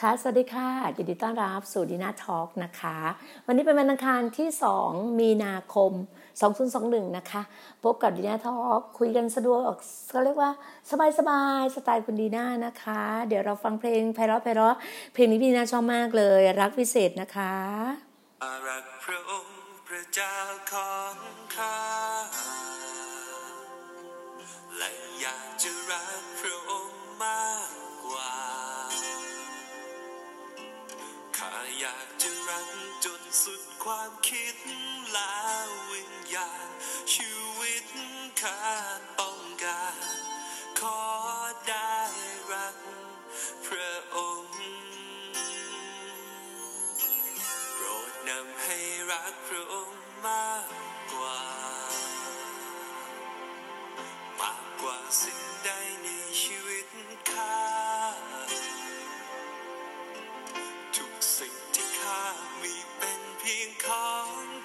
ค่ะ สวัสดีค่ะ ยินดีต้อนรับสู่ดีน่าทอล์กนะคะ วันนี้เป็นวันอังคารที่ 2 มีนาคม 2021 นะคะ พบกับดีน่าทอล์กคุยกันสะดวกก็เรียกว่าสบายๆสไตล์คุณดีน่านะคะ เดี๋ยวเราฟังเพลงไพเราะไพเราะเพลงนี้พี่ดีน่าชอบมากเลย รักวิเศษนะคะรักพระองค์พระเจ้าของข้า สุ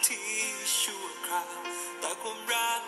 ที่ชั่วคราวแต่ความรัก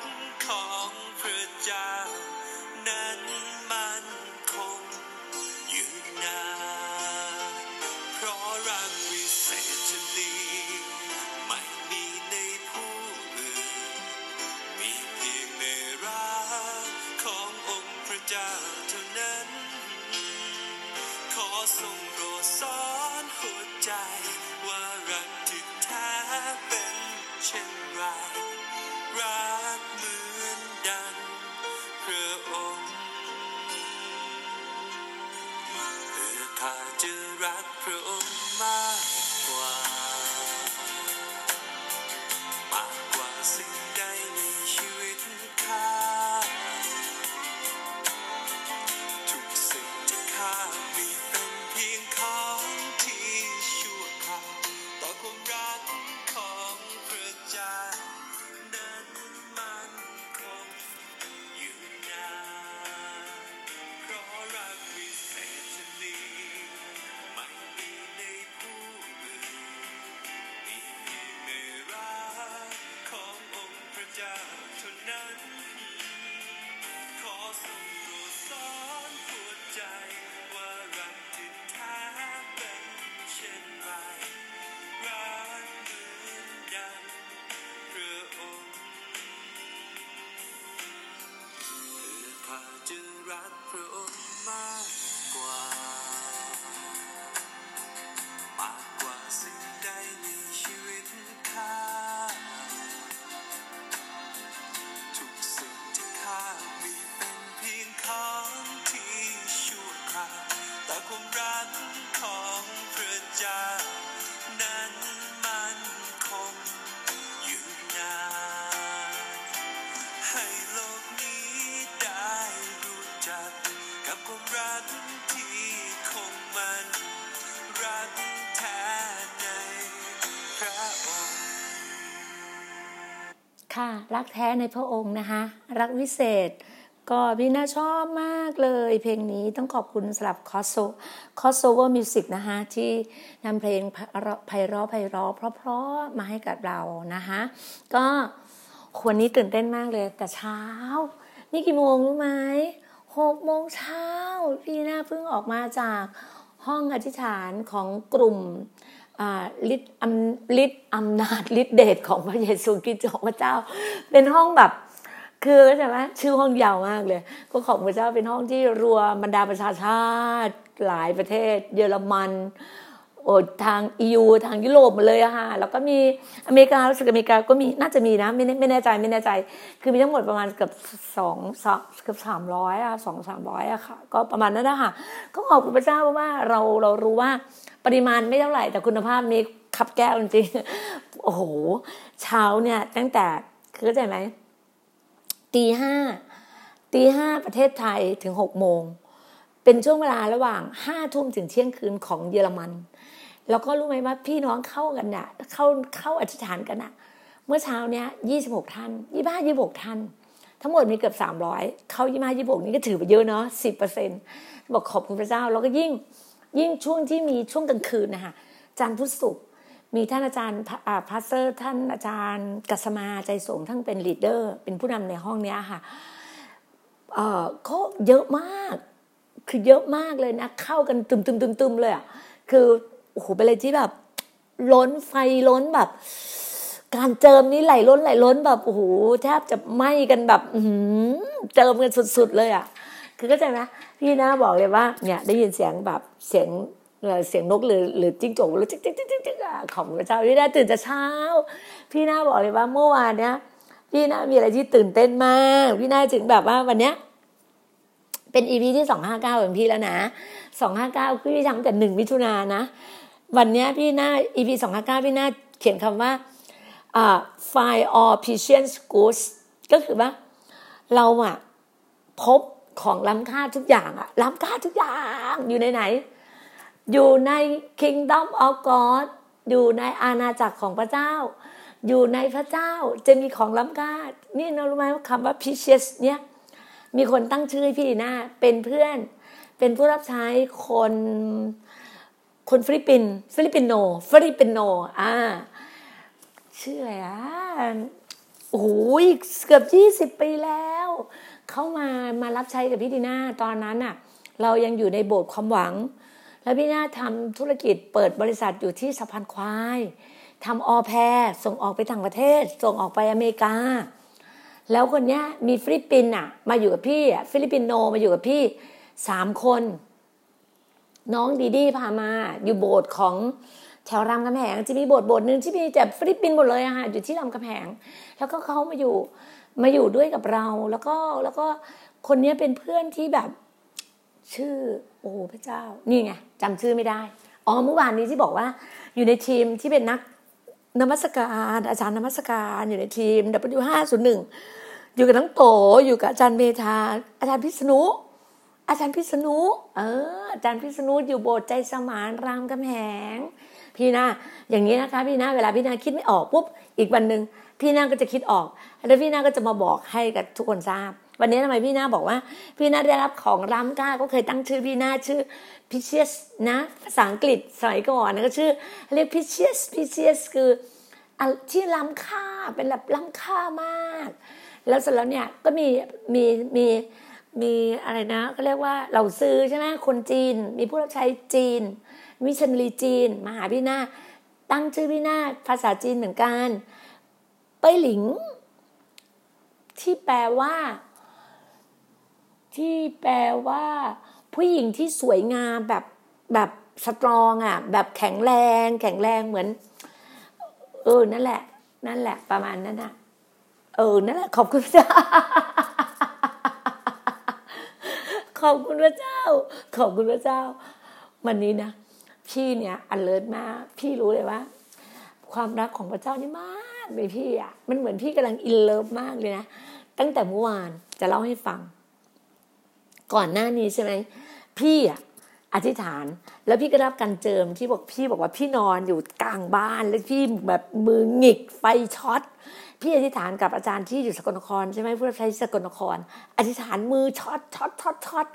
รักที่คงมั่น รักแท้ในพระองค์ ค่ะ รักแท้ในพระองค์นะคะ รักวิเศษ ก็พี่นาชอบมากเลย เพลงนี้ต้องขอบคุณสำหรับ Crosso Crossover Music นะคะที่นำเพลงไพเราะไพเราะเราะเพราะๆมาให้กับเรานะคะก็วันนี้ตื่นเต้นมากเลยแต่เช้า นี่กี่โมงรู้ไหม หกโมงเช้าพี่น่าเพิ่งออกมาจากห้องอธิษฐานของกลุ่มฤทธิ์อำฤทธิ์อำนาจฤทธิ์เดชของพระเยซูคริสต์ของพระเจ้า เป็นห้องแบบคือเข้าใจไหมชื่อห้องยาวมากเลย ก็ของพระเจ้าเป็นห้องที่รวมบรรดาประชาชาติหลายประเทศ เยอรมัน โอ้ทางยูทางยุโรปหมดเลยอะค่ะแล้วก็มีอเมริการู้สึกอเมริกาก็มีน่าจะมีนะไม่แน่ไม่แน่ใจไม่แน่ใจ คือมีทั้งหมดประมาณเกือบสองสองเกือบสามร้อยอะสองสามร้อยอะค่ะ ก็ประมาณนั้นนะคะก็ขอบคุณพระเจ้าเพราะว่าเราเรารู้ว่าปริมาณไม่เท่าไหร่แต่คุณภาพนี้ขับแก้วจริงโอ้โห เช้าเนี่ยตั้งแต่คือเข้าใจไหมตีห้าตีห้าประเทศไทยถึงหกโมงเป็นช่วงเวลาระหว่างห้าทุ่มถึงเที่ยงคืนของเยอรมัน แล้วก็รู้ไหมว่าพี่น้องเข้ากันน่ะเข้าเข้าอธิษฐานกันน่ะ เมื่อเช้าเนี้ยยี่สิบหกท่านยี่ห้ายี่หกท่าน ทั้งหมดมีเกือบสามร้อยเข้ายี่ห้ายี่หกนี่ก็ถือว่าเยอะเนาะสิบเปอร์เซ็นต์บอกขอบคุณพระเจ้า แล้วก็ยิ่งยิ่งช่วงที่มีช่วงกลางคืนนะคะจันทร์พุธศุกร์มีท่านอาจารย์พา pastor ท่านอาจารย์กัสมาใจสงฆ์ท่านเป็น leader เป็นผู้นำในห้องเนี้ยค่ะเอ่อเขาเยอะมาก คือเยอะมากเลยนะ เข้ากันตึมตึมตึมตึมเลยอะคือ โอ้โหเป็นอะไรที่แบบ ล้นไฟล้นแบบ การเจิมนี่ไหลล้นไหลล้นแบบโอ้โหแทบจะไหม้กันแบบ อืเจิมกันสุดๆเลยอะ คือเข้าใจไหมพี่นะบอกเลยว่า เนี่ย ได้ยินเสียงแบบเสียงเสียงนกหรือหรือจิ้งจกหรือจิ๊กจิ๊กจิ๊กจิ๊กของพระเจ้าพี่นาตื่นแต่เช้า พี่นาบอกเลยว่าเมื่อวานเนี้ยพี่นามีอะไรที่ตื่นเต้นมากพี่นาถึงแบบว่าวันเนี้ยเป็นอีพีที่สองห้าเก้าของพี่แล้วนะสองห้าเก้าพี่ทำแต่หนึ่งมิถุนานะ วันนี้พี่หน้าอีพีสองห้าเก้าพี่หน้าเขียนคำว่า find all precious goods ก็คือว่า เราอะพบของล้ำค่าทุกอย่างอะล้ำค่าทุกอย่างอยู่ในไหน อยู่ใน kingdom of God อยู่ในอาณาจักรของพระเจ้า อยู่ในพระเจ้าจะมีของล้ำค่า นี่เรารู้ไหมว่าคำว่า precious เนี่ย มีคนตั้งชื่อพี่ดีนาเป็นเพื่อน เป็นผู้รับใช้คน คนฟิลิปปินส์ฟิลิปปินโนฟิลิปปินโนอ่าชื่ออะไรอะโอ้โหเกือบยี่สิบปีแล้วเขามามารับใช้กับพี่ดีนาตอนนั้นอะ เรายังอยู่ในโบสถ์ความหวัง แล้วพี่นาทำธุรกิจเปิดบริษัทอยู่ที่สะพานควายทำ au pair ส่งออกไปต่างประเทศ ส่งออกไปอเมริกา แล้วคนเนี้ยมีฟิลิปปินส์อะ มาอยู่กับพี่อะฟิลิปปินโนมาอยู่กับพี่สามคน น้องดีดีพามา อยู่โบสถ์ของแถวรามคำแหงจะมีโบสถ์โบสถ์หนึ่งที่มีแต่ฟิลิปปินส์หมดเลยอะค่ะอยู่ที่รามคำแหงแล้วก็เขามาอยู่มาอยู่ด้วยกับเรา แล้วก็แล้วก็คนเนี้ยเป็นเพื่อนที่แบบ ชื่อ โอ้พระเจ้า นี่ไงจำชื่อไม่ได้อ๋อเมื่อวานนี้ที่บอกว่า อยู่ในทีมที่เป็นนักนมัสการอาจารย์นมัสการอยู่ในทีม W501 อยู่กับน้องโตอยู่กับอาจารย์เมธาอาจารย์พิษณุ อาจารย์พิษณุเอออาจารย์พิษณุอยู่โบสถ์ใจสมานรามกำแหง พี่นาอย่างนี้นะคะ พี่นาเวลาพี่นาคิดไม่ออกปุ๊บอีกวันหนึ่งพี่นาก็จะคิดออก แล้วพี่นาก็จะมาบอกให้กับทุกคนทราบ วันนี้ทำไมพี่นาบอกว่า พี่นาได้รับของล้ำค่าก็เคยตั้งชื่อพี่นาชื่อ Precious นะภาษาอังกฤษสมัยก่อนนะก็ชื่อเรียก Precious Precious คือที่ล้ำค่าเป็นแบบล้ำค่ามาก แล้วเสร็จแล้วเนี่ยก็มีมีมีมี มีอะไรนะก็เรียกว่าเราซื้อใช่ไหมคนจีน มีผู้รับใช้จีน missionary จีน มาหาพี่นาตั้งชื่อพี่นาภาษาจีนเหมือนกันเป้ยหลิง ที่แปลว่า ที่แปลว่า ผู้หญิงที่สวยงามแบบแบบสตรองอะ แบบแข็งแรง แข็งแรงเหมือน เออนั่นแหละ นั่นแหละ ประมาณนั้นนะเออนั่นแหละขอบคุณจ้า ขอบคุณพระเจ้า ขอบคุณพระเจ้า วันนี้นะ พี่เนี่ยอันเลิศมาก พี่รู้เลยว่า ความรักของพระเจ้านี่มากเลยพี่อะ มันเหมือนพี่กำลัง in love มากเลยนะ ตั้งแต่เมื่อวานจะเล่าให้ฟัง ก่อนหน้านี้ใช่ไหม พี่อะอธิษฐาน แล้วพี่ก็รับการเจิมที่บอกพี่บอกว่าพี่นอนอยู่กลางบ้านแล้วพี่แบบมือหงิกไฟช็อต พี่อธิษฐานกับอาจารย์ที่อยู่สกลนครใช่ไหมผู้รับใช้สกลนคร อธิษฐานมือช็อตช็อตช็อตช็อต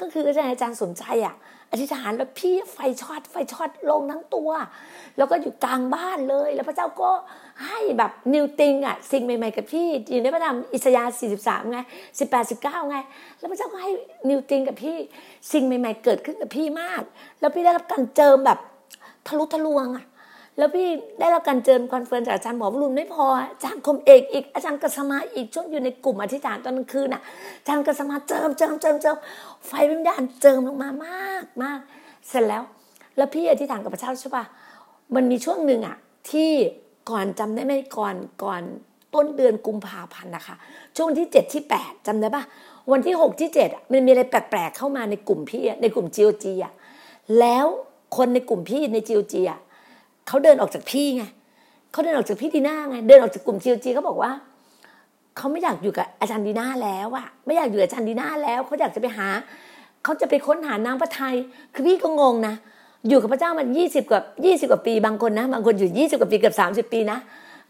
ก็คืออาจารย์อาจารย์สนใจอะ อธิษฐานแล้วพี่ไฟช็อตไฟช็อตลงทั้งตัว แล้วก็อยู่กลางบ้านเลย แล้วพระเจ้าก็ให้แบบ new thing อะสิ่งใหม่ ๆ กับพี่อยู่ในพระธรรมอิสยาห์43ไง18 19ไงแล้วพระเจ้าก็ให้ new thing กับพี่สิ่งใหม่ ๆ เกิดขึ้นกับพี่มาก แล้วพี่ได้รับการเจิมแบบทะลุทะลวงอะ แล้วพี่ได้รับการเจิม confirm จากอาจารย์หมอวรุณไม่พออาจารย์คมเอกอีกอาจารย์กษมาอีกช่วงอยู่ในกลุ่มอธิษฐานตอนกลางคืนน่ะอาจารย์กษมาเจิมเจิมเจิมเจิมไฟวิญญาณเจิมลงมามากมากเสร็จแล้ว แล้วพี่อธิษฐานกับพระเจ้าใช่ป่ะมันมีช่วงหนึ่งอะที่ก่อนจำได้ไหมก่อนก่อนต้นเดือนกุมภาพันธ์นะคะ ช่วงที่เจ็ดที่แปดจำได้ป่ะวันที่หกที่เจ็ดมันมีอะไรแปลกๆเข้ามาในกลุ่มพี่ในกลุ่มจีโอจีอะแล้วคนในกลุ่มพี่ในจีโอจีอะ เขาเดินออกจากพี่ไงเขาเดินออกจากพี่ดีน่าไง เดินออกจากกลุ่มจีโอจีเขาบอกว่าเขาไม่อยากอยู่กับอาจารย์ดีน่าแล้วอะไม่อยากอยู่กับอาจารย์ดีน่าแล้วเขาอยากจะไปหาเขาจะไปค้นหาน้ำพระทัยคือพี่ก็งงนะอยู่กับพระเจ้ามันยี่สิบกว่ายี่สิบกว่าปีบางคนนะ บางคนอยู่ยี่สิบกว่าปีเกือบสามสิบปีนะ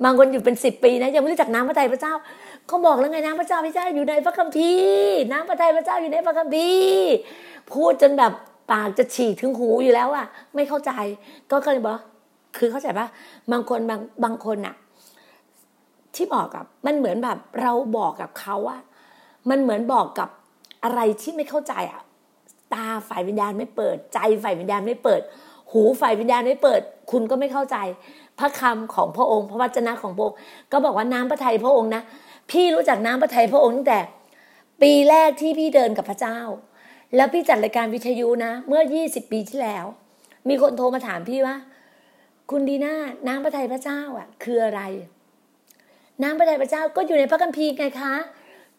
บางคนอยู่เป็นสิบปีนะยังไม่รู้จักน้ำพระทัยพระเจ้าเขาบอกแล้วไงน้ำพระเจ้าพระเจ้าอยู่ในพระคัมภีร์น้ำพระทัยพระเจ้าอยู่ในพระคัมภีร์พูดจนแบบปากจะฉีกถึงหูอยู่แล้วอะไม่เข้าใจ ก็เลยบอก คือเข้าใจปะบางคนบางบางคนอะที่บอกกับมันเหมือนแบบเราบอกกับเขาอะมันเหมือนบอกกับอะไรที่ไม่เข้าใจอะตาฝ่ายวิญญาณไม่เปิด ใจฝ่ายวิญญาณไม่เปิด หูฝ่ายวิญญาณไม่เปิด คุณก็ไม่เข้าใจ พระคำของพระองค์ พระวจนะของพระองค์ก็บอกว่าน้ำพระทัยพระองค์นะพี่รู้จักน้ำพระทัยพระองค์ตั้งแต่ ปีแรกที่พี่เดินกับพระเจ้า แล้วพี่จัดรายการวิทยุนะ เมื่อ 20 ปีที่แล้ว มีคนโทรมาถามพี่ว่า คุณดีน่าน้ำพระทัยพระเจ้าอะ คืออะไร น้ำพระทัยพระเจ้าก็อยู่ในพระคัมภีร์ไงคะ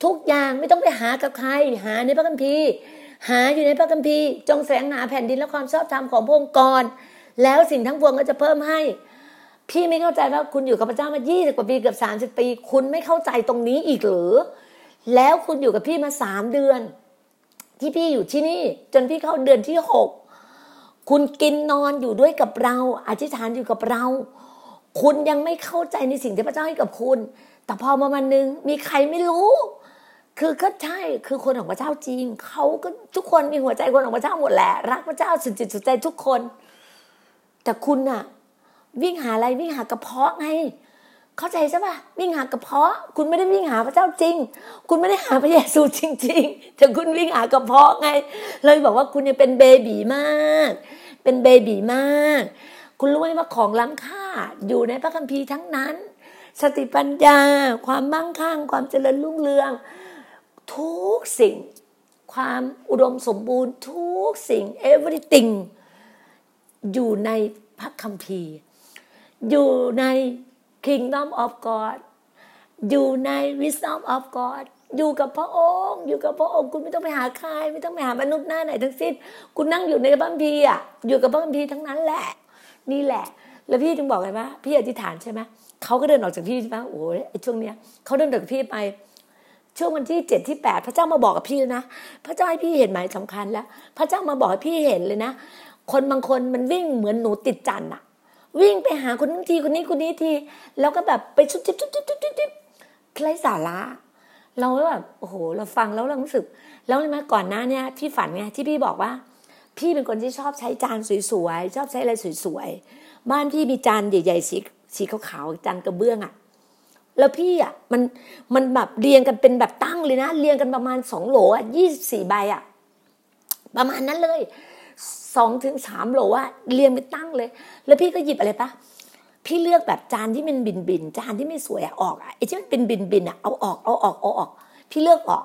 ทุกอย่างไม่ต้องไปหากับใคร หาในพระคัมภีร์ หาอยู่ในพระคัมภีร์ จงแสวงหาแผ่นดินและความชอบธรรมของพระองค์ก่อนแล้วสิ่งทั้งปวงก็จะเพิ่มให้ พี่ไม่เข้าใจว่าคุณอยู่กับพระเจ้ามา20กว่าปีเกือบ30ปี คุณไม่เข้าใจตรงนี้อีกหรือ แล้วคุณอยู่กับพี่มาสามเดือน ที่พี่อยู่ที่นี่ จนพี่เข้าเดือนที่หก คุณกินนอนอยู่ด้วยกับเรา อธิษฐานอยู่กับเรา คุณยังไม่เข้าใจในสิ่งที่พระเจ้าให้กับคุณ แต่พอมาวันหนึ่งมีใครไม่รู้ คือก็ใช่คือคนของพระเจ้าจริงเขาก็ทุกคนมีหัวใจคนของพระเจ้าหมดแหละรักพระเจ้าสุดจิตสุดใจทุกคน แต่คุณอะวิ่งหาอะไรวิ่งหากระเพาะไง เข้าใจใช่ปะวิ่งหากระเพาะ คุณไม่ได้วิ่งหาพระเจ้าจริง คุณไม่ได้หาพระเยซูจริง ๆ แต่คุณวิ่งหากระเพาะไง เลยบอกว่าคุณยังเป็นเบบีมาก เป็นเบบีมาก คุณรู้ไหมว่าของล้ำค่าอยู่ในพระคัมภีร์ทั้งนั้น สติปัญญา ความมั่งคั่ง ความเจริญรุ่งเรือง ทุกสิ่ง ความอุดมสมบูรณ์ ทุกสิ่ง everything อยู่ในพระคัมภีร์ อยู่ใน Kingdom of God อยู่ใน Wisdom of God อยู่กับพระองค์ อยู่กับพระองค์ คุณไม่ต้องไปหาใคร ไม่ต้องไปหามนุษย์หน้าไหนทั้งสิ้น คุณนั่งอยู่ในพระคัมภีอะ อยู่กับพระคัมภีทั้งนั้นแหละ นี่แหละ แล้วพี่จึงบอกไงว่าพี่อธิษฐานใช่ไหมเขาก็เดินออกจากพี่ใช่ไหมโอ้ยไอ้ช่วงเนี้ยเขาเดินออกจากพี่ไป ช่วงวันที่เจ็ดที่แปดพระเจ้ามาบอกกับพี่แล้วนะ พระเจ้าให้พี่เห็นหมายสำคัญแล้ว พระเจ้ามาบอกให้พี่เห็นเลยนะ คนบางคนมันวิ่งเหมือนหนูติดจันอะ วิ่งไปหาคนนู้นทีคนนี้คนนี้ที แล้วก็แบบไปชุบจิ๊บชุบจิ๊บชุบจิ๊บจิ๊บไร้สาระเราแบบโอ้โห เราฟังแล้วเรารู้สึก แล้วเลยมาก่อนหน้าเนี่ยที่ฝันไงที่พี่บอกว่า พี่เป็นคนที่ชอบใช้จานสวยๆชอบใช้อะไรสวยๆบ้านพี่มีจานใหญ่ๆสีสีขาวๆจานกระเบื้องอะแล้วพี่อะมันมันแบบเรียงกันเป็นแบบตั้งเลยนะเรียงกันประมาณสองโหลอะยี่สิบสี่ใบอะประมาณนั้นเลย สองถึงสามโหลอะเรียงเป็นตั้งเลย แล้วพี่ก็หยิบอะไรปะพี่เลือกแบบจานที่มันบินบินจานที่ไม่สวยอะออกอะไอ้ที่มันเป็นบินบินอะเอาออกเอาออกเอาออก พี่เลือกออก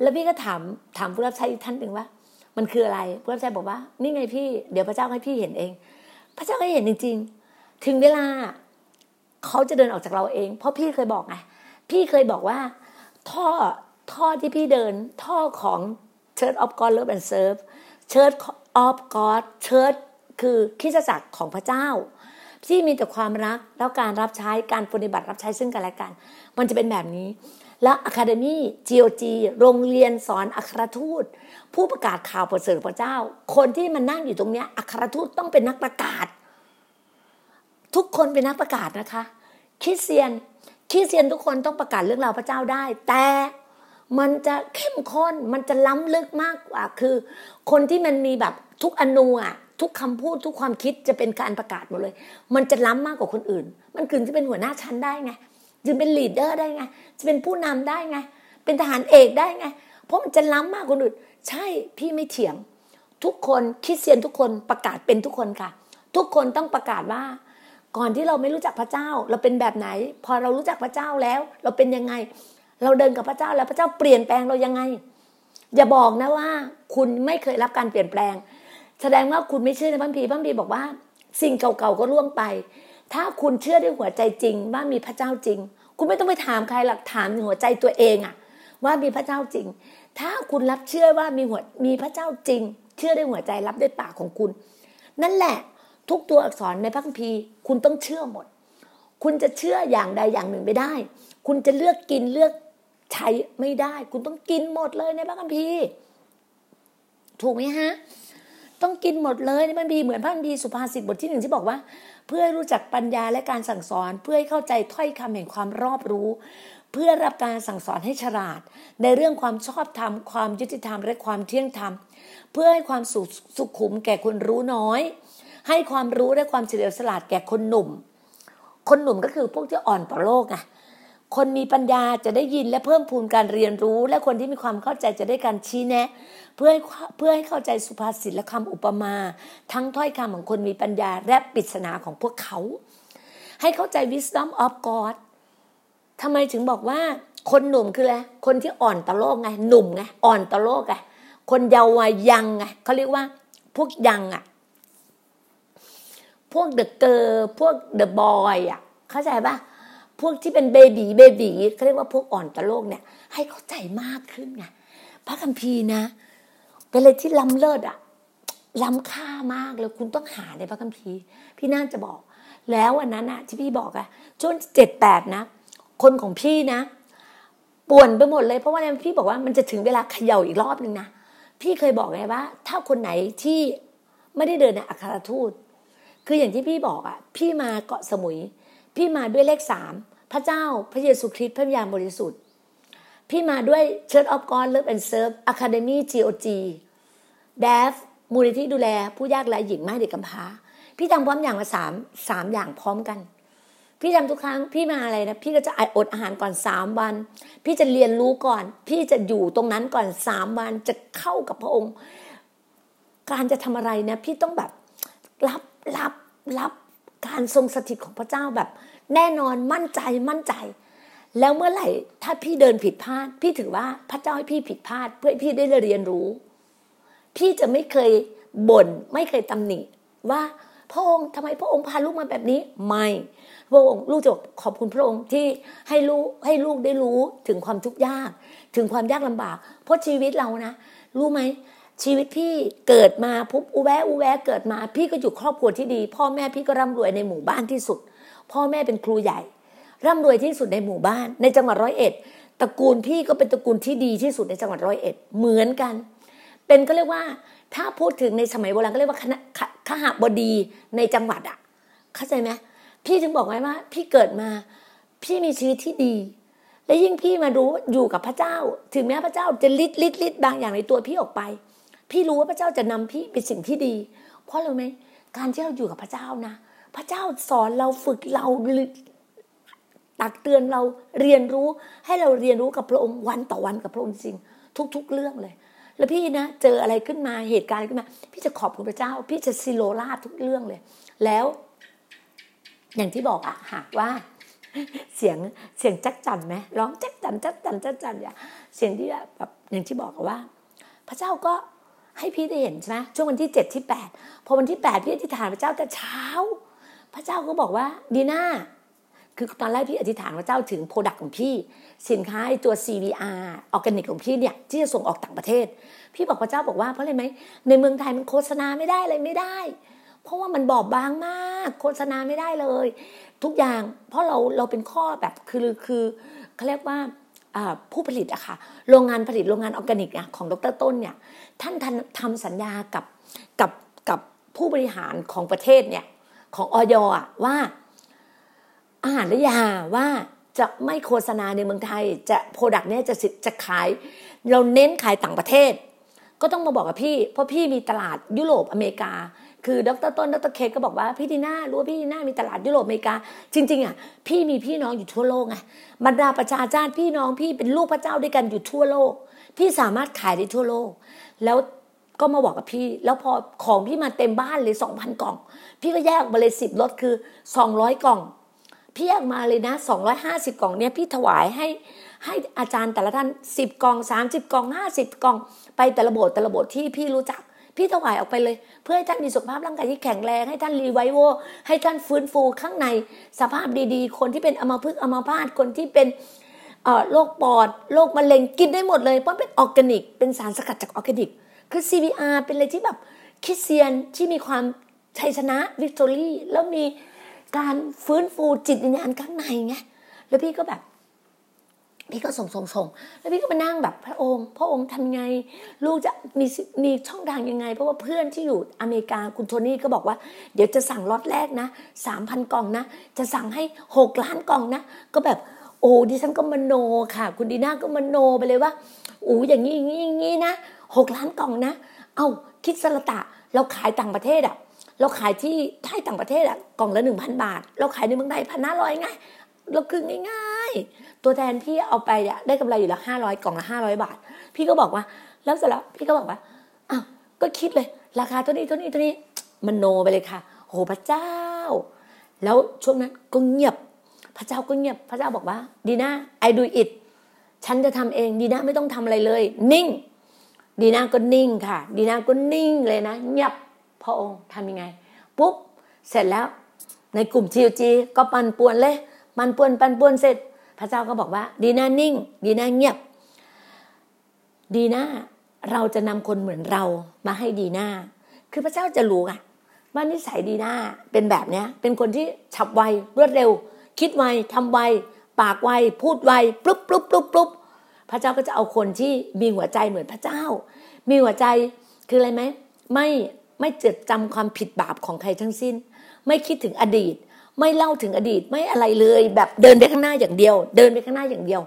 แล้วพี่ก็ถามถามผู้รับใช้ท่านหนึ่งว่า มันคืออะไรผู้รับใช้บอกว่า นี่ไงพี่เดี๋ยวพระเจ้าให้พี่เห็นเอง พระเจ้าให้เห็นจริง ๆ ถึงเวลาเขาจะเดินออกจากเราเอง เพราะพี่เคยบอกไงพี่เคยบอกว่า ท่อท่อที่พี่เดิน ท่อของ Church of God Love and Serve Church คือคริสตจักรของพระเจ้า ที่มีแต่ความรักแล้วการรับใช้การปฏิบัติรับใช้ซึ่งกันและกัน มันจะเป็นแบบนี้ แล้ว Academy GOG โรงเรียนสอนอัครทูต ผู้ประกาศข่าวประเสริฐพระเจ้า คนที่มันนั่งอยู่ตรงเนี้ยอัครทูตต้องเป็นนักประกาศ ทุกคนเป็นนักประกาศนะคะคริสเตียนคริสเตียนทุกคนต้องประกาศเรื่องราวพระเจ้าได้ แต่ มันจะเข้มข้นมันจะล้ำลึกมากกว่าคือ คนที่มันมีแบบทุกอนูอะทุกคำพูดทุกความคิดจะเป็นการประกาศหมดเลย มันจะล้ำมากกว่าคนอื่น มันถึงจะเป็นหัวหน้าชั้นได้ไงจึงเป็นลีดเดอร์ได้ไง จะเป็นผู้นำได้ไง เป็นทหารเอกได้ไง เพราะมันจะล้ำมากกว่าคนอื่น ใช่พี่ไม่เถียง ทุกคนคริสเตียนทุกคนประกาศเป็นทุกคนค่ะ ทุกคนต้องประกาศว่า ก่อนที่เราไม่รู้จักพระเจ้า เราเป็นแบบไหน พอเรารู้จักพระเจ้าแล้ว เราเป็นยังไง เราเดินกับพระเจ้าแล้วพระเจ้าเปลี่ยนแปลงเรายังไง อย่าบอกนะว่า คุณไม่เคยรับการเปลี่ยนแปลง แสดงว่าคุณไม่เชื่อในพระคัมภีร์พระคัมภีบอกว่า สิ่งเก่าๆก็ล่วงไป ถ้าคุณเชื่อด้วยหัวใจจริง ว่ามีพระเจ้าจริง คุณไม่ต้องไปถามใครหลักถามหัวใจตัวเองอะว่ามีพระเจ้าจริง ถ้าคุณรับเชื่อว่ามีหัวมีพระเจ้าจริง เชื่อด้วยหัวใจรับด้วยปากของคุณ นั่นแหละทุกตัวอักษรในพระคัมภีร์คุณต้องเชื่อหมด คุณจะเชื่ออย่างใดอย่างหนึ่งไม่ได้ คุณจะเลือกกินเลือก ใช้ไม่ได้ คุณต้องกินหมดเลยในพระคัมภีร์ถูกไหมฮะ ต้องกินหมดเลยในพระคัมภีร์เหมือนพระคัมภีร์สุภาษิตบทที่หนึ่งที่บอกว่า เพื่อรู้จักปัญญาและการสั่งสอน เพื่อให้เข้าใจถ้อยคำแห่งความรอบรู้ เพื่อรับการสั่งสอนให้ฉลาด ในเรื่องความชอบธรรม ความยุติธรรมและความเที่ยงธรรม เพื่อให้ความสุสุขุมแก่คนรู้น้อย ให้ความรู้และความเฉลียวฉลาดแก่คนหนุ่ม คนหนุ่มก็คือพวกที่อ่อนต่อโลกไง คนมีปัญญาจะได้ยินและเพิ่มพูนการเรียนรู้ และคนที่มีความเข้าใจจะได้การชี้แนะ เพื่อเพื่อให้เข้าใจสุภาษิตและคำอุปมา ทั้งถ้อยคำของคนมีปัญญาและปริศนาของพวกเขา ให้เข้าใจ wisdom of God ทำไมถึงบอกว่าคนหนุ่มคืออะไรคนที่อ่อนต่อโลกไง หนุ่มไงอ่อนต่อโลกไงคนเยาว์วัยยังไงเขาเรียกว่าพวกยังอะพวกเดอะเกอร์พวกเดอะบอยอะเข้าใจปะ พวกที่เป็นเบบีเบบีเขาเรียกว่าพวกอ่อนต่อโลกเนี่ย ให้เข้าใจมากขึ้นไงพระคัมภีร์นะ เป็นอะไรที่ล้ำเลิศอะล้ำค่ามากเลยคุณต้องหาในพระคัมภีร์ พี่น่าจะบอก แล้ววันนั้นอะที่พี่บอกอะจนเจ็ดแปดนะ คนของพี่นะป่วนไปหมดเลยเพราะว่าพี่บอกว่ามันจะถึงเวลาเขย่าอีกรอบหนึ่งนะพี่เคยบอกไงว่า ถ้าคนไหนที่ไม่ได้เดินในอัครทูต คืออย่างที่พี่บอกอะพี่มาเกาะสมุย พี่มาด้วยเลขสาม พระเจ้าพระเยซูคริสต์พระวิญญาณบริสุทธิ์ พี่มาด้วย Church of God Love and Serve Academy GOG d a f มูลนิธิดูแล ผู้ยากไร้หญิงแม่เด็กกำพร้า พี่ทำพร้อมอย่างละสามสามอย่างพร้อมกัน พี่ทำทุกครั้งพี่มาอะไรนะพี่ก็จะอดอาหารก่อนสามวัน พี่จะเรียนรู้ก่อน พี่จะอยู่ตรงนั้นก่อนสามวันจะเข้ากับพระองค์ การจะทำอะไรนะพี่ต้องแบบรับรับรับการทรงสถิตของพระเจ้าแบบ แน่นอนมั่นใจมั่นใจ แล้วเมื่อไหร่ ถ้าพี่เดินผิดพลาด พี่ถือว่าพระเจ้าให้พี่ผิดพลาด เพื่อพี่ได้เรียนรู้ พี่จะไม่เคยบ่นไม่เคยตำหนิว่าพระองค์ทำไมพระองค์พาลูกมาแบบนี้ ไม่พระองค์ลูกจะขอบคุณพระองค์ที่ให้ลูกให้ลูกได้รู้ถึงความทุกข์ยาก ถึงความยากลำบาก เพราะชีวิตเรานะรู้ไหมชีวิตพี่เกิดมาปุ๊บอุแวะอุแวะเกิดมา พี่ก็อยู่ครอบครัวที่ดี พ่อแม่พี่ก็ร่ำรวยในหมู่บ้านที่สุด พ่อแม่เป็นครูใหญ่ ร่ำรวยที่สุดในหมู่บ้าน ในจังหวัดร้อยเอ็ดตระกูลพี่ก็เป็นตระกูลที่ดีที่สุดในจังหวัดร้อยเอ็ดเหมือนกัน เป็นก็เรียกว่าถ้าพูดถึงในสมัยโบราณก็เรียกว่าคณะขหบดีในจังหวัดอะ เข้าใจไหมพี่ถึงบอกไว้ว่า พี่เกิดมา พี่มีชีวิตที่ดี และยิ่งพี่มารู้อยู่กับพระเจ้า ถึงแม้พระเจ้าจะลิดลิดลิดบางอย่างในตัวพี่ออกไป พี่รู้ว่าพระเจ้าจะนำพี่เป็นสิ่งที่ดี เพราะอะไรไหมการที่เราอยู่กับพระเจ้านะ พระเจ้าสอนเราฝึกเราตักเตือนเราเรียนรู้ให้เราเรียนรู้กับพระองค์วันต่อวันกับพระองค์จริง ทุก ๆ เรื่องเลย แล้วพี่นะเจออะไรขึ้นมาเหตุการณ์ขึ้นมา พี่จะขอบคุณพระเจ้า พี่จะซิโลราทุกเรื่องเลย แล้ว อย่างที่บอกอะหากว่า เสียงเสียงจักจันไหมร้องจักจันจักจันจักจันอย่าเสียงที่แบบอย่างที่บอกว่า พระเจ้าก็ให้พี่ได้เห็นใช่ไหมช่วงวันที่เจ็ดที่แปดพอวันที่แปดพี่อธิษฐานพระเจ้าแต่เช้า พระเจ้าก็บอกว่าดีน่าคือตอนแรกพี่อธิษฐานพระเจ้าถึง product ของพี่สินค้าตัว CVR ออร์แกนิกของพี่เนี่ยที่จะส่งออกต่างประเทศ พี่บอกพระเจ้าบอกว่าเพราะอะไรไหมในเมืองไทยมันโฆษณาไม่ได้อะไรไม่ได้ เพราะว่ามันบอบบางมาก โฆษณาไม่ได้เลย ทุกอย่างเพราะเราเราเป็นข้อแบบคือคือเขาเรียกว่าผู้ผลิตอะค่ะโรงงานผลิตโรงงานออร์แกนิกอะของดรต้นเนี่ยท่านทำสัญญากับกับกับผู้บริหารของประเทศเนี่ย ของอย. อะว่า อาหารและยาว่าจะไม่โฆษณาในเมืองไทย จะ product เนี้ยจะจะขาย เราเน้นขายต่างประเทศ ก็ต้องมาบอกกับพี่ เพราะพี่มีตลาดยุโรปอเมริกา คือดรต้นดรเคก็บอกว่าพี่ดีน่ารู้ว่าพี่ดีน่ามีตลาดยุโรปอเมริกา จริง ๆอะพี่มีพี่น้องอยู่ทั่วโลกไงบรรดาประชาชาติพี่น้องพี่เป็นลูกพระเจ้าด้วยกันอยู่ทั่วโลก พี่สามารถขายได้ทั่วโลก แล้ว ก็มาบอกกับพี่ แล้วพอของพี่มาเต็มบ้านเลยสองพันกล่อง พี่ก็แยกมาเลยสิบรถคือสองร้อยกล่อง พี่อยกมาเลยนะ250กล่องเนี่ยพี่ถวายให้ให้อาจารย์แต่ละท่าน10กล่อง30กล่อง50กล่อง ไปแต่ละโบสถ์แต่ละโบสถ์ที่พี่รู้จัก พี่ถวายออกไปเลย เพื่อให้ท่านมีสุขภาพร่างกายที่แข็งแรงให้ท่านรีไวโวให้ท่านฟื้นฟูข้างในสภาพดีๆ คนที่เป็นอัมพฤกษ์อัมพาตคนที่เป็นโรคปอดโรคมะเร็งกินได้หมดเลยเพราะเป็นออร์แกนิก เป็นสารสกัดจากออร์แกนิก คือ CBR เป็นอะไรที่แบบคริสเตียนที่มีความชัยชนะ victory แล้วมีการฟื้นฟูจิตวิญญาณข้างในไงแล้วพี่ก็แบบ พี่ก็ส่งส่งส่งแล้วพี่ก็มานั่งแบบพระองค์ พระองค์ทำไง ลูกจะมีมีช่องทางยังไง เพราะว่าเพื่อนที่อยู่อเมริกาคุณโทนี่ก็บอกว่า เดี๋ยวจะสั่งล็อตแรกนะสามพันกล่องนะ จะสั่งให้หกล้านกล่องนะ ก็แบบโอ้ดิฉันก็มโนค่ะ คุณดีน่าก็มโนไปเลยว่าโอ้อย่างนี้อย่างนี้อย่างนี้นะ หกล้านกล่องนะ เอาคิดสละตะ เราขายต่างประเทศอะเราขายที่ไทยต่างประเทศอะกล่องละหนึ่งพันบาท เราขายในเมืองไทยพันห้าร้อยไงเราคือง่ายตัวแทนพี่เอาไปอะได้กำไรอยู่ละห้าร้อยกล่องละห้าร้อยบาท พี่ก็บอกว่า แล้วเสร็จแล้วพี่ก็บอกว่าอ้าวก็คิดเลย ราคาเท่านี้เท่านี้เท่านี้มันโนไปเลยค่ะ โหพระเจ้า แล้วช่วงนั้นก็เงียบ พระเจ้าก็เงียบ พระเจ้าบอกว่า ดีนะ I do it ฉันจะทำเอง ดีนะไม่ต้องทำอะไรเลย นิ่ง ดีนาก็นิ่งค่ะ ดีนาก็นิ่งเลยนะเงียบพระองค์ทำยังไง ปุ๊บ เสร็จแล้วในกลุ่มทีจีก็ปันป่วนเลยมันป่วนปันป่วนเสร็จ พระเจ้าก็บอกว่า ดีนานิ่ง ดีนาเงียบ ดีนาเราจะนำคนเหมือนเรามาให้ดีนาคือพระเจ้าจะรู้อะว่านิสัยดีนาเป็นแบบเนี้ย เป็นคนที่ฉับไวรวดเร็ว คิดไวทำไวปากไวพูดไวปุ๊บปุ๊บปุ๊บปุ๊บ พระเจ้าก็จะเอาคนที่มีหัวใจเหมือนพระเจ้า มีหัวใจคืออะไรไหมไม่ไม่จดจำความผิดบาปของใครทั้งสิ้น ไม่คิดถึงอดีต ไม่เล่าถึงอดีตไม่อะไรเลย แบบเดินไปข้างหน้าอย่างเดียว เดินไปข้างหน้าอย่างเดียว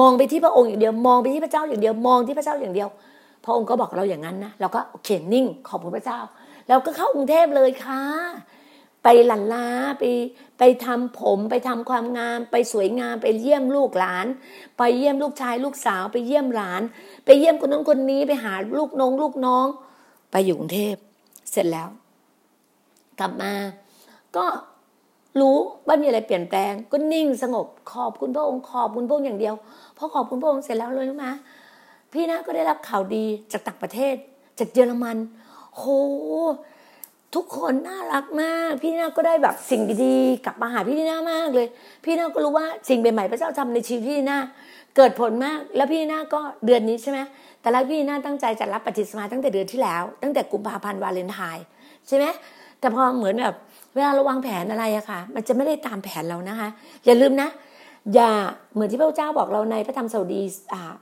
มองไปที่พระองค์อย่างเดียว มองไปที่พระเจ้าอย่างเดียว มองที่พระเจ้าอย่างเดียว พระองค์ก็บอกเราอย่างนั้นนะเราก็โอเคนิ่งขอบคุณพระเจ้าแล้วก็เข้ากรุงเทพเลยค่ะ ไปหลันล้าไปไปทำผมไปทำความงาม ไปสวยงามไปเยี่ยมลูกหลาน ไปเยี่ยมลูกชายลูกสาวไปเยี่ยมหลาน ไปเยี่ยมคนนั้นคนนี้ไปหาลูกน้องลูกน้อง ไปอยู่กรุงเทพเสร็จแล้ว กลับมา ก็รู้ว่ามีอะไรเปลี่ยนแปลง ก็นิ่งสงบขอบคุณพระองค์ขอบคุณพระองค์อย่างเดียวพอขอบคุณพระองค์เสร็จแล้วเลยรู้ไหมพี่นะก็ได้รับข่าวดีจากต่างประเทศ จากเยอรมันโห ทุกคนน่ารักมาก พี่นาก็ได้แบบสิ่งดีๆกลับมาหาพี่นามากเลย พี่นาก็รู้ว่าสิ่งใหม่ๆพระเจ้าทำในชีวิตพี่นาเกิดผลมาก แล้วพี่นาก็เดือนนี้ใช่ไหมแต่ละพี่นาตั้งใจจะรับปฏิสมาตั้งแต่เดือนที่แล้ว ตั้งแต่กุมภาพันธ์วาเลนไทน์ใช่ไหมแต่พอเหมือนแบบเวลาเราวางแผนอะไรอะค่ะ มันจะไม่ได้ตามแผนเรานะคะ อย่าลืมนะ อย่าเหมือนที่พระเจ้าบอกเราในพระธรรมสวดีอ่า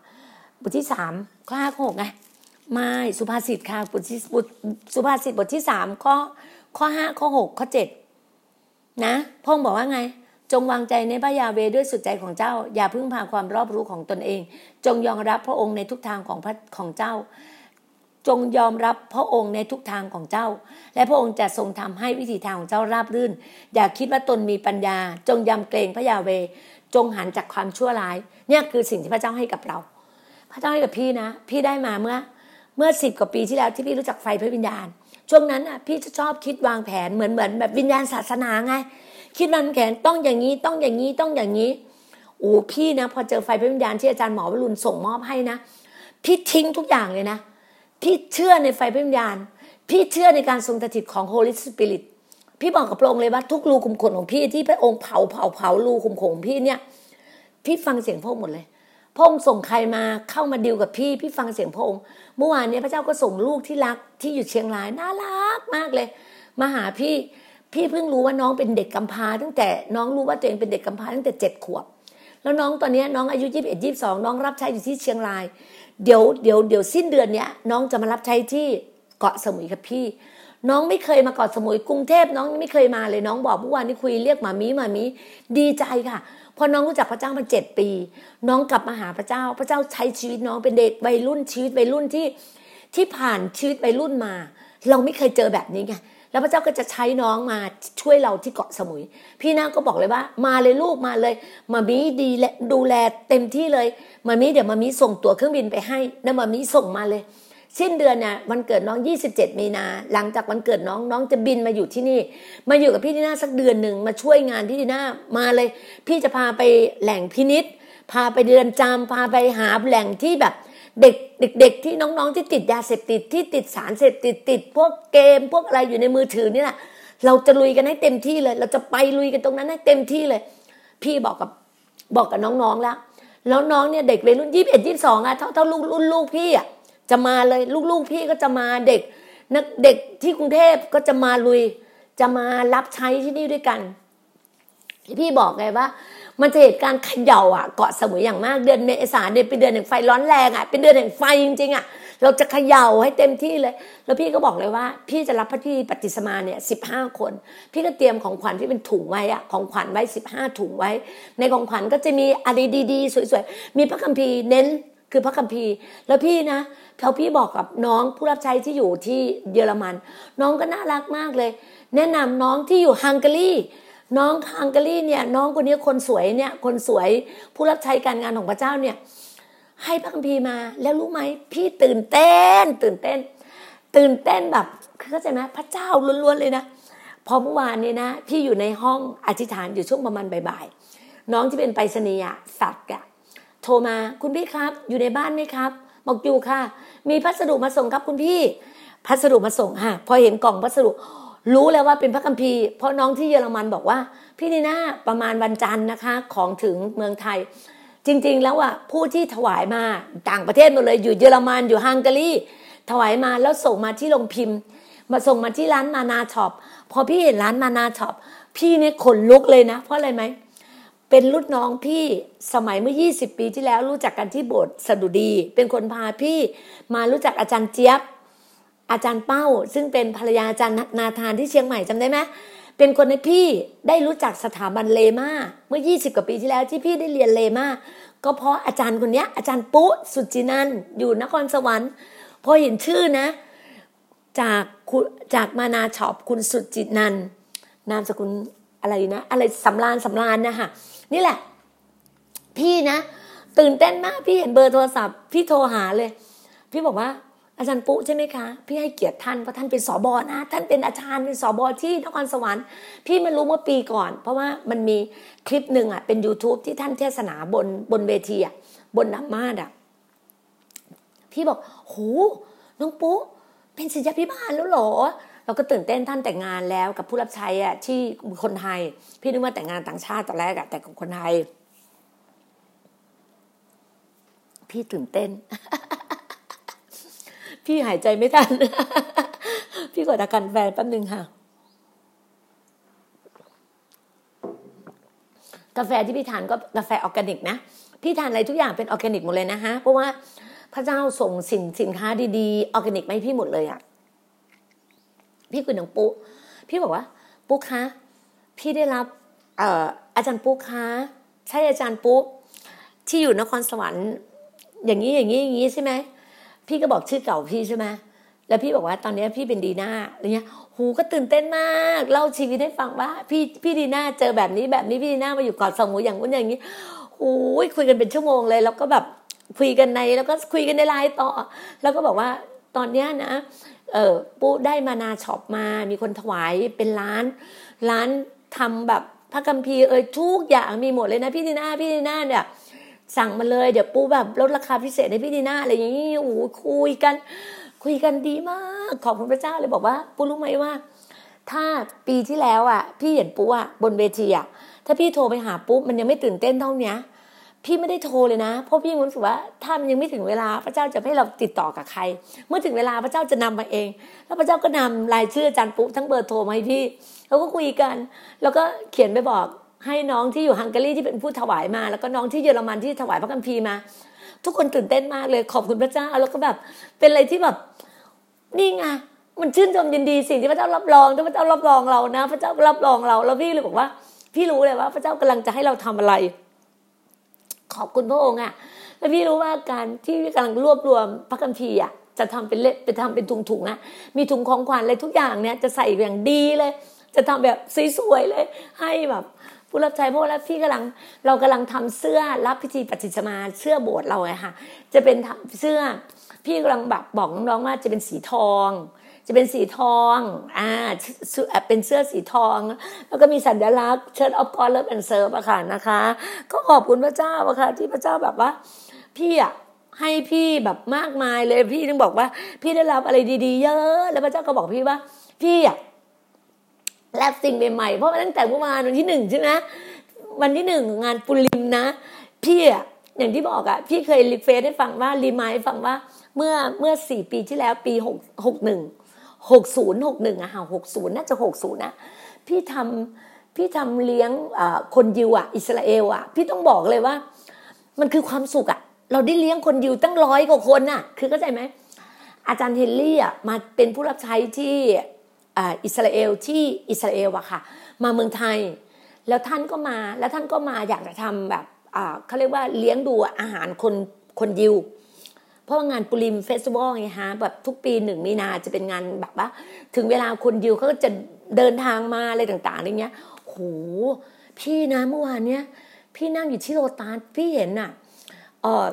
บทที่สามข้อห้าข้อหกไง ไม่สุภาษิตค่ะบทที่สุภาษิตบทที่สามข้อข้อห้าข้อหกข้อเจ็ดนะพงบอกว่าไง จงวางใจในพระยาเวด้วยสุดใจของเจ้า อย่าพึ่งพาความรอบรู้ของตนเอง จงยอมรับพระองค์ในทุกทางของพระของเจ้า จงยอมรับพระองค์ในทุกทางของเจ้า และพระองค์จะทรงทำให้วิถีทางของเจ้าราบรื่น อย่าคิดว่าตนมีปัญญา จงยำเกรงพระยาเว จงหันจากความชั่วร้าย เนี่ยคือสิ่งที่พระเจ้าให้กับเรา พระเจ้าให้กับพี่นะ พี่ได้มาเมื่อ เมื่อสิบกว่าปีที่แล้วที่พี่รู้จักไฟพระวิญญาณ ช่วงนั้นอะพี่จะชอบคิดวางแผนเหมือนเหมือนแบบวิญญาณศาสนาไง คิดวางแผนต้องอย่างนี้ต้องอย่างนี้ต้องอย่างนี้โอ้พี่นะ พอเจอไฟพระวิญญาณที่อาจารย์หมอวรุณส่งมอบให้นะพี่ทิ้งทุกอย่างเลยนะพี่เชื่อในไฟพระวิญญาณ พี่เชื่อในการทรงสถิตของ Holy Spirit พี่บอกกับพระองค์เลยว่าทุกรูขุมขนของพี่ที่พระองค์เผาเผาเผารูขุมขนของพี่เนี่ย พี่ฟังเสียงพระองค์หมดเลย พระองค์ส่งใครมาเข้ามาดิวกับพี่ พี่ฟังเสียงพระองค์เมื่อวานนี้พระเจ้าก็ส่งลูกที่รักที่อยู่เชียงรายน่ารักมากเลย มาหาพี่พี่เพิ่งรู้ว่าน้องเป็นเด็กกำพร้าตั้งแต่น้องรู้ว่าตัวเองเป็นเด็กกำพร้าตั้งแต่เจ็ดขวบ แล้วน้องตอนนี้น้องอายุยี่สิบเอ็ดยี่สิบสองน้องรับใช้อยู่ที่เชียงราย เดี๋ยวเดี๋ยวเดี๋ยวสิ้นเดือนเนี้ยน้องจะมารับใช้ที่เกาะสมุยกับพี่ น้องไม่เคยมาเกาะสมุยกรุงเทพน้องไม่เคยมาเลยน้องบอกเมื่อวานนี้คุยเรียกหมามีหมามีดีใจค่ะ พอน้องรู้จักพระเจ้ามาเจ็ดปี น้องกลับมาหาพระเจ้า พระเจ้าใช้ชีวิตน้องเป็นเด็กวัยรุ่นชีวิตวัยรุ่นที่ที่ผ่านชีวิตวัยรุ่นมา เราไม่เคยเจอแบบนี้ไงแล้วพระเจ้าก็จะใช้น้องมาช่วยเราที่เกาะสมุย พี่นางก็บอกเลยว่า มาเลยลูกมาเลยมามีดีและดูแลเต็มที่เลยมามีเดี๋ยวมามีส่งตั๋วเครื่องบินไปให้แล้วมามีส่งมาเลย สิ้นเดือนเนี่ยวันเกิดน้อง 27 มีนา หลังจากวันเกิดน้องน้องจะบินมาอยู่ที่นี่ มาอยู่กับพี่ดีน่าสักเดือนหนึ่งมาช่วยงานพี่ดีน่ามาเลย พี่จะพาไปแหล่งพินิษพาไปเดือนจำพาไปหาแหล่งที่แบบเด็กเด็กๆที่น้องๆที่ติดยาเสพติดที่ติดสารเสพติดติด พวกเกมพวกอะไรอยู่ในมือถือนี่แหละเราจะลุยกันให้เต็มที่เลย เราจะไปลุยกันตรงนั้นให้เต็มที่เลย พี่บอกกับบอกกับน้องๆแล้ว แล้วน้องเนี่ยเด็กวัยรุ่นยี่สิบเอ็ดยี่สิบสองอะเท่าเท่าลูกรุ่นลูกพี่อะ จะมาเลยลูกๆพี่ก็จะมาเด็กนักเด็กที่กรุงเทพก็จะมาลุย จะมารับใช้ที่นี่ด้วยกันพี่บอกไงว่า มันจะเหตุการณ์เขย่าอะเกาะสมุยอย่างมากเดือนเมษาเดือนเป็นเดือนแห่งไฟร้อนแรงอะเป็นเดือนแห่งไฟจริงๆอะเราจะเขย่าให้เต็มที่เลย แล้วพี่ก็บอกเลยว่า พี่จะรับพระที่ปฏิสมาเนี่ยสิบห้าคน พี่ก็เตรียมของขวัญที่เป็นถุงไว้อะของขวัญไว้สิบห้าถุงไว้ ในของขวัญก็จะมีอะไรดีๆ สวยๆ มีพระคัมภีร์เน้น คือพระคัมภีร์ แล้วพี่นะเขาพี่บอกกับน้องผู้รับใช้ที่อยู่ที่เยอรมัน น้องก็น่ารักมากเลย แนะนำน้องที่อยู่ฮังการีน้องฮังการีเนี่ยน้องคนนี้คนสวยเนี่ยคนสวยผู้รับใช้การงานของพระเจ้าเนี่ยให้พระคัมภีร์มาแล้วรู้ไหมพี่ตื่นเต้น ตื่นเต้น ตื่นเต้นแบบเข้าใจไหมพระเจ้าล้วนๆเลยนะพอเมื่อวานนี้นะ พี่อยู่ในห้องอธิษฐานอยู่ช่วงประมาณบ่ายๆน้องที่เป็นไปรษณีย์สัตว์อะ โทรมาคุณพี่ครับ อยู่ในบ้านไหมครับ บอกอยู่ค่ะ มีพัสดุมาส่งครับคุณพี่ พัสดุมาส่งฮะพอเห็นกล่องพัสดุ รู้แล้วว่าเป็นพระคัมภีร์เพราะน้องที่เยอรมันบอกว่า พี่นีน่าประมาณวันจันทร์นะคะ ของถึงเมืองไทย จริง ๆ แล้วอะผู้ที่ถวายมาต่างประเทศหมดเลยอยู่เยอรมันอยู่ฮังการีถวายมาแล้วส่งมาที่โรงพิมพ์ มาส่งมาที่ร้านมานาช็อปพอพี่เห็นร้านมานาช็อปพี่เนี่ยขนลุกเลยนะ เพราะอะไรไหม เป็นรุ่นน้องพี่สมัยเมื่อ 20 ปีที่แล้วรู้จักกันที่โบสถ์สดุดี เป็นคนพาพี่มารู้จักอาจารย์เจี๊ยบ อาจารย์เป้า ซึ่งเป็นภรรยาอาจารย์นาธานที่เชียงใหม่จำได้ไหมเป็นคนในพี่ได้รู้จักสถาบันเลมาเมื่อ 20 กว่าปีที่แล้วที่พี่ได้เรียนเลมาก็เพราะอาจารย์คนนี้อาจารย์ปุ๊สุจินันอยู่นครสวรรค์พอเห็นชื่อนะ จากจากมานาช็อปคุณสุจินันนามสกุลอะไรนะ อะไรสำรานสำรานนะคะ นี่แหละ พี่นะ ตื่นเต้นมาก พี่เห็นเบอร์โทรศัพท์ พี่โทรหาเลย พี่บอกว่า อาจารย์ปุ๊ใช่ไหมคะ พี่ให้เกียรติท่านเพราะท่านเป็นสอบอนะ ท่านเป็นอาจารย์เป็นสอบอที่นครสวรรค์พี่มารู้เมื่อปีก่อน เพราะว่ามันมีคลิปหนึ่งอะเป็น YouTube ที่ท่านเทศนาบนบนเวทีอะบนน้ำมาดอะพี่บอกโหน้องปุ๊เป็นศิษยาพิบาลแล้วเหรอ เราก็ตื่นเต้นท่านแต่งงานแล้วกับผู้รับใช้อะที่คนไทย พี่นึกว่าแต่งงานต่างชาติตอนแรกอะแต่กับคนไทย พี่ตื่นเต้น พี่หายใจไม่ทัน พี่กดอาการแฟนแป๊บนึงค่ะกาแฟที่พี่ทานก็กาแฟออร์แกนิกนะ พี่ทานอะไรทุกอย่างเป็นออร์แกนิกหมดเลยนะฮะ เพราะว่าพระเจ้าส่งสินสินค้าดีๆออร์แกนิกมาให้พี่หมดเลยอะ่ะ พี่คุยกับปุ๊พี่บอกว่า ปุ๊คะพี่ได้รับเอ่ออาจารย์ปุ๊คะใช่อาจารย์ปุ๊ที่อยู่นครสวรรค์อย่างนี้อย่างนี้อย่างนี้ใช่ไหมพี่ก็บอกชื่อเก่าพี่ใช่ไหมแล้วพี่บอกว่าตอนนี้พี่เป็นดีน่าอะไรเงี้ยหูก็ตื่นเต้นมากเล่าชีวิตให้ฟังว่า พี่พี่ดีน่าเจอแบบนี้แบบนี้พี่ดีน่ามาอยู่เกาะสมุยอย่างนู้นอย่างนี้หูยคุยกันเป็นชั่วโมงเลย แล้วก็แบบคุยกันในแล้วก็คุยกันในไลน์ต่อ แล้วก็บอกว่าตอนเนี้ยนะ เออปูได้มานาช็อปมา มีคนถวายเป็นร้าน ร้านทำแบบพระกัมพีเออทุกอย่างมีหมดเลยนะพี่ดีน่าพี่ดีน่าเนี่ยสั่งมาเลยเดี๋ยวปูแบบลดราคาพิเศษให้พี่ดีน่าอะไรอย่างนี้โอ้คุยกัน คุยกันดีมาก ขอบคุณพระเจ้าเลยบอกว่าปูรู้ไหมว่า ถ้าปีที่แล้วอะ พี่เห็นปูอะบนเวทีอะถ้าพี่โทรไปหาปุ๊บมันยังไม่ตื่นเต้นเท่านี้ พี่ไม่ได้โทรเลยนะ เพราะพี่รู้สึกว่าถ้ามันยังไม่ถึงเวลาพระเจ้าจะให้เราติดต่อกับใคร เมื่อถึงเวลาพระเจ้าจะนำมาเอง แล้วพระเจ้าก็นำรายชื่ออาจารย์ปุ๊บทั้งเบอร์โทรมาให้พี่เราก็คุยกัน แล้วก็เขียนไปบอกให้น้องที่อยู่ฮังการีที่เป็นผู้ถวายมา แล้วก็น้องที่เยอรมันที่ถวายพระคัมภีร์มา ทุกคนตื่นเต้นมากเลยขอบคุณพระเจ้า แล้วก็แบบเป็นอะไรที่แบบนี่ไงมันชื่นชมยินดีสิ่งที่พระเจ้ารับรองที่พระเจ้ารับรองเรานะ พระเจ้ารับรองเราแล้วพี่เลยบอกว่า พี่รู้เลยว่า พระเจ้ากำลังจะให้เราทำอะไร ขอบคุณพระองค์อะแล้วพี่รู้ว่าการที่กำลังรวบรวมพระคัมภีร์อะจะทำเป็นเละไปทำเป็นถุงๆนะมีถุงของขวัญอะไรทุกอย่างเนี่ยจะใส่อย่างดีเลย จะทำแบบสวยๆเลย ให้แบบผู้รับใช้เพราะว่าพี่กำลังเรากำลังทำเสื้อรับพิธีปฏิสมาเสื้อโบสถ์เราไงค่ะ จะเป็นเสื้อพี่กำลังแบบบอกน้องๆว่าจะเป็นสีทอง จะเป็นสีทองอ่าเป็นเสื้อสีทอง แล้วก็มีสัญลักษณ์ Church of God Love and Serve อะค่ะนะคะ ก็ขอบคุณพระเจ้าอะค่ะที่พระเจ้าแบบว่า พี่อะให้พี่แบบมากมายเลยพี่ถึงบอกว่า พี่ได้รับอะไรดี ๆ เยอะ แล้วพระเจ้าก็บอกพี่ว่า พี่อะรับสิ่งใหม่ๆเพราะตั้งแต่เมื่อวานวันที่หนึ่งใช่ไหมวันที่หนึ่งงานปุริมนะ พี่อะอย่างที่บอกอะพี่เคย refresh ให้ฟังว่า remind ฟังว่าเมื่อเมื่อสี่ปีที่แล้วปีหกหกหนึ่ง หกศูนย์หกหนึ่งอะค่ะหกศูนย์น่าจะหกศูนย์นะพี่ทำพี่ทำเลี้ยงคนยิวอะอิสราเอลอะพี่ต้องบอกเลยว่า มันคือความสุขอะเราได้เลี้ยงคนยิวตั้งร้อยกว่าคนน่ะ คือเข้าใจไหมอาจารย์เฮนรี่อะมาเป็นผู้รับใช้ที่อิสราเอลที่อิสราเอลอะค่ะ มาเมืองไทย แล้วท่านก็มาแล้วท่านก็มาอยากจะทำแบบเขาเรียกว่าเลี้ยงดูอาหารคนคนยิว เพราะว่างาน Purim festival ไงฮะแบบทุกปีหนึ่งมีนาจะเป็นงานแบบว่า ถึงเวลาคนยิวเขาก็จะเดินทางมาอะไรต่างๆอะไรเงี้ยโหโหพี่นะเมื่อวานเนี้ยพี่นั่งอยู่ที่โลตัสพี่เห็นน่ะเออ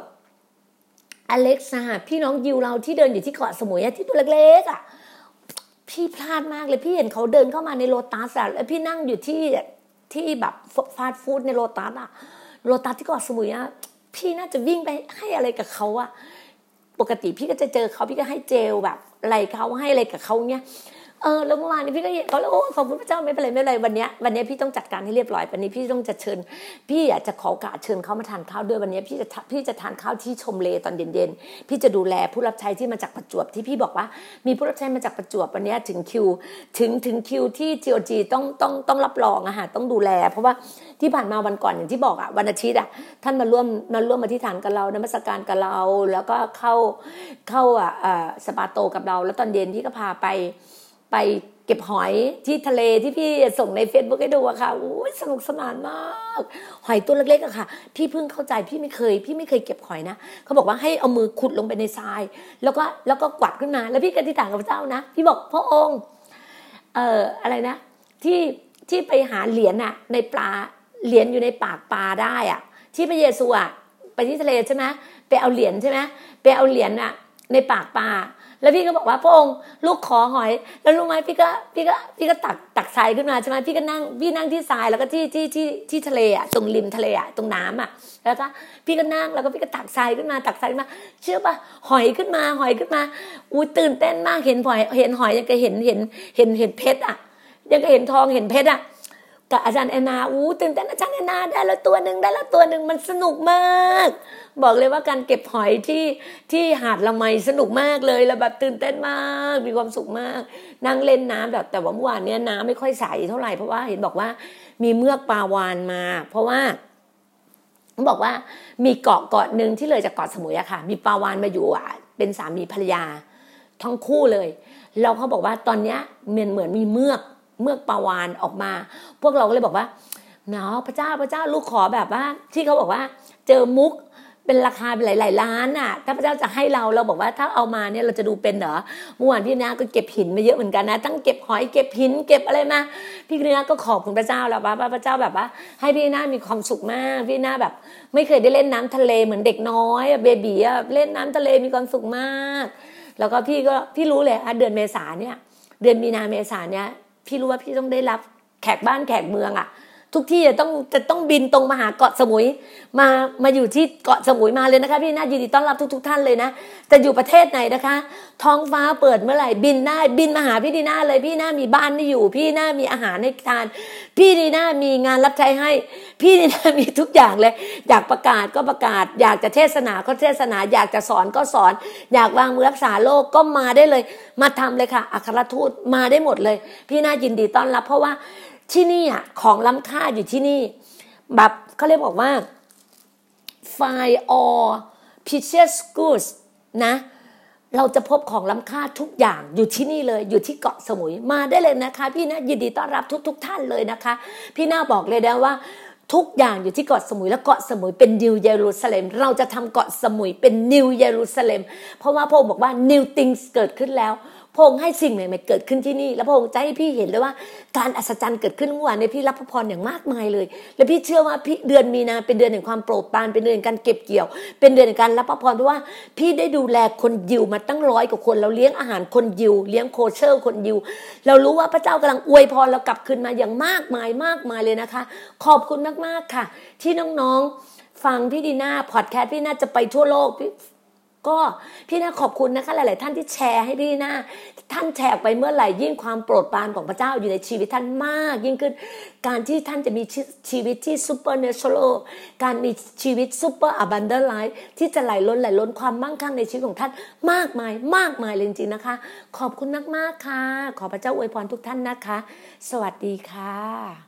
อเล็กซ่าพี่น้องยิวเราที่เดินอยู่ที่เกาะสมุยอะที่ตัวเล็กๆอะพี่พลาดมากเลยพี่เห็นเขาเดินเข้ามาในโลตัสแล้วพี่นั่งอยู่ที่ที่แบบฟาสต์ฟู้ดในโลตัสอะโลตัสที่เกาะสมุยอะพี่น่าจะวิ่งไปให้อะไรกับเขาอะ ปกติพี่ก็จะเจอเขาพี่ก็ให้เจลแบบอะไรเขาให้อะไรกับเขาเนี้ย เออแล้วเมื่อวานนี้พี่ก็เห็นเขาแล้วโอ้ขอบคุณพระเจ้าไม่เป็นไรไม่เป็นไรวันเนี้ยวันเนี้ยพี่ต้องจัดการให้เรียบร้อยวันนี้พี่ต้องจะเชิญ พี่อยากจะขอโอกาสเชิญเขามาทานข้าวด้วยวันนี้พี่จะพี่จะทานข้าวที่ชมเลตอนเย็นๆพี่จะดูแลผู้รับใช้ที่มาจากประจวบที่พี่บอกว่า มีผู้รับใช้มาจากประจวบวันเนี้ยถึงคิว ถึงถึงคิวที่ GOG ต้องต้องต้องรับรองอะค่ะต้องดูแล เพราะว่าที่ผ่านมาวันก่อนอย่างที่บอกอะวันอาทิตย์อะท่านมาร่วมมาร่วมมาที่ฐานกับเรานมัสการกับเรา แล้วก็เข้าเข้าอะสปาโตกับเรา แล้วตอนเย็นพี่ก็พาไป ไปเก็บหอยที่ทะเลที่พี่ส่งใน Facebook ให้ดูอะค่ะโอ้ยสนุกสนานมาก หอยตัวเล็กๆอะค่ะ พี่เพิ่งเข้าใจพี่ไม่เคย พี่ไม่เคยเก็บหอยนะเขาบอกว่าให้เอามือขุดลงไปในทราย แล้วก็แล้วก็กวาดขึ้นมา แล้วพี่ก็ที่ต่างกับพระเจ้านะ พี่บอกพระองค์เอ่ออะไรนะ ที่ที่ไปหาเหรียญอะในปลาเหรียญอยู่ในปากปลาได้อะที่พระเยซูอะไปที่ทะเลใช่ไหมไปเอาเหรียญใช่ไหมไปเอาเหรียญอะในปากปลา แล้วพี่ก็บอกว่าพระองค์ลูกขอหอย แล้วรู้ไหมพี่ก็พี่ก็พี่ก็ตักตักทรายขึ้นมาใช่ไหมพี่ก็นั่งพี่นั่งที่ทรายแล้วก็ที่ที่ที่ที่ทะเลอะตรงริมทะเลอะตรงน้ำอะ แล้วก็พี่ก็นั่งแล้วก็พี่ก็ตักทรายขึ้นมาตักทรายขึ้นมา เชื่อป่ะหอยขึ้นมาหอยขึ้นมาอุ้ตื่นเต้นมากเห็นหอยเห็นหอยยังก็เห็นเห็นเห็นเห็นเพชรอะ ยังก็เห็นทองเห็นเพชรอะกับอาจารย์แอนนาอู้ตื่นเต้นอาจารย์แอนนาได้แล้วตัวหนึ่งได้แล้วตัวหนึ่งมันสนุกมาก บอกเลยว่าการเก็บหอยที่ที่หาดละไมสนุกมากเลยแล้วแบบตื่นเต้นมากมีความสุขมาก นั่งเล่นน้ำแบบแต่ว่าเมื่อวานเนี้ยน้ำไม่ค่อยใสเท่าไหร่เพราะว่าเห็นบอกว่ามีเมือกปลาวานมา เพราะว่าเขาบอกว่ามีเกาะเกาะหนึ่งที่เลยจากเกาะสมุยอะค่ะ มีปลาวานมาอยู่อะเป็นสามีภรรยาทั้งคู่เลยแล้วเขาบอกว่าตอนเนี้ยเหมือนเหมือนมีเมือกเมือกปลาวานออกมา พวกเราก็เลยบอกว่าเนาะพระเจ้าพระเจ้าลูกขอแบบว่า ที่เขาบอกว่า เจอมุก เป็นราคาเป็นหลายๆล้านน่ะ ถ้าพระเจ้าจะให้เราเราบอกว่าถ้าเอามาเนี่ยเราจะดูเป็นเหรอเมื่อวานพี่นาก็เก็บหินมาเยอะเหมือนกันนะตั้งเก็บหอยเก็บหินเก็บอะไรมาพี่นาก็ขอบคุณพระเจ้าแล้วว่าพระเจ้าแบบว่า ให้พี่นามีความสุขมากพี่นาแบบ ไม่เคยได้เล่นน้ำทะเลเหมือนเด็กน้อยเบบีอะเล่นน้ำทะเลมีความสุขมาก แล้วก็พี่ก็พี่รู้เลยอะเดือนเมษาเนี่ย เดือนมีนาเมษาเนี่ยพี่รู้ว่าพี่ต้องได้รับแขกบ้านแขกเมืองอะ ทุกที่จะต้องจะต้องบินตรงมาหาเกาะสมุย มามาอยู่ที่เกาะสมุยมาเลยนะคะ พี่น่ายินดีต้อนรับทุกๆท่านเลยนะจะอยู่ประเทศไหนนะคะ ท้องฟ้าเปิดเมื่อไหร่บินได้บินมาหาพี่ดีน่าเลย พี่น่ามีบ้านให้อยู่ พี่น่ามีอาหารให้ทาน พี่ดีน่ามีงานรับใช้ให้ พี่ดีน่ามีทุกอย่างเลย อยากประกาศก็ประกาศ อยากจะเทศนาก็เทศนา อยากจะสอนก็สอน อยากวางมือรักษาโรคก็มาได้เลย มาทำเลยค่ะอัครทูตมาได้หมดเลย พี่น่ายินดีต้อนรับเพราะว่า ที่นี่อะของล้ำค่าอยู่ที่นี่แบบเขาเรียกบอกว่า find all precious goods นะ เราจะพบของล้ำค่าทุกอย่างอยู่ที่นี่เลยอยู่ที่เกาะสมุยมาได้เลยนะคะ พี่นะยินดีต้อนรับทุก ๆทท่านเลยนะคะ พี่น่าบอกเลยนะว่าทุกอย่างอยู่ที่เกาะสมุยและเกาะสมุยเป็นนิวเยรูซาเล็ม เราจะทำเกาะสมุยเป็นนิวเยรูซาเล็ม เพราะว่าพระองค์บอกว่า new things เกิดขึ้นแล้ว พระองค์ให้สิ่งใหม่ๆเกิดขึ้นที่นี่ แล้วพระองค์จะให้พี่เห็นเลยว่า การอัศจรรย์เกิดขึ้นเมื่อวานในพี่รับพระพรอย่างมากมายเลย และพี่เชื่อว่าพี่เดือนมีนาเป็นเดือนแห่งความโปรดปรานเป็นเดือนแห่งการเก็บเกี่ยว เป็นเดือนแห่งการรับพระพรเพราะว่าพี่ได้ดูแลคนยิวมาตั้งร้อยกว่าคนเราเลี้ยงอาหารคนยิว เลี้ยงโคเชอร์คนยิว เรารู้ว่าพระเจ้ากำลังอวยพรเรากลับคืนมาอย่างมากมายมากมายเลยนะคะ ขอบคุณมากๆค่ะ ที่น้องๆฟังพี่ดีน่าพอดแคสต์พี่น่าจะไปทั่วโลกพี่ ก็พี่นาขอบคุณนะคะหลาย ๆ ท่านที่แชร์ให้พี่นาท่านแชร์ออกไปเมื่อไหร่ยิ่งความโปรดปรานของพระเจ้าอยู่ในชีวิตท่านมาก ยิ่งขึ้นการที่ท่านจะมีชีชีวิตที่ supernatural การมีชีวิต super abundant life ที่จะไหลล้นไหลล้นความมั่งคั่งในชีวิตของท่านมากมายมากมายเลยจริง ๆ นะคะ ขอบคุณมาก ๆ ค่ะ ขอพระเจ้าอวยพรทุกท่านนะคะ สวัสดีค่ะ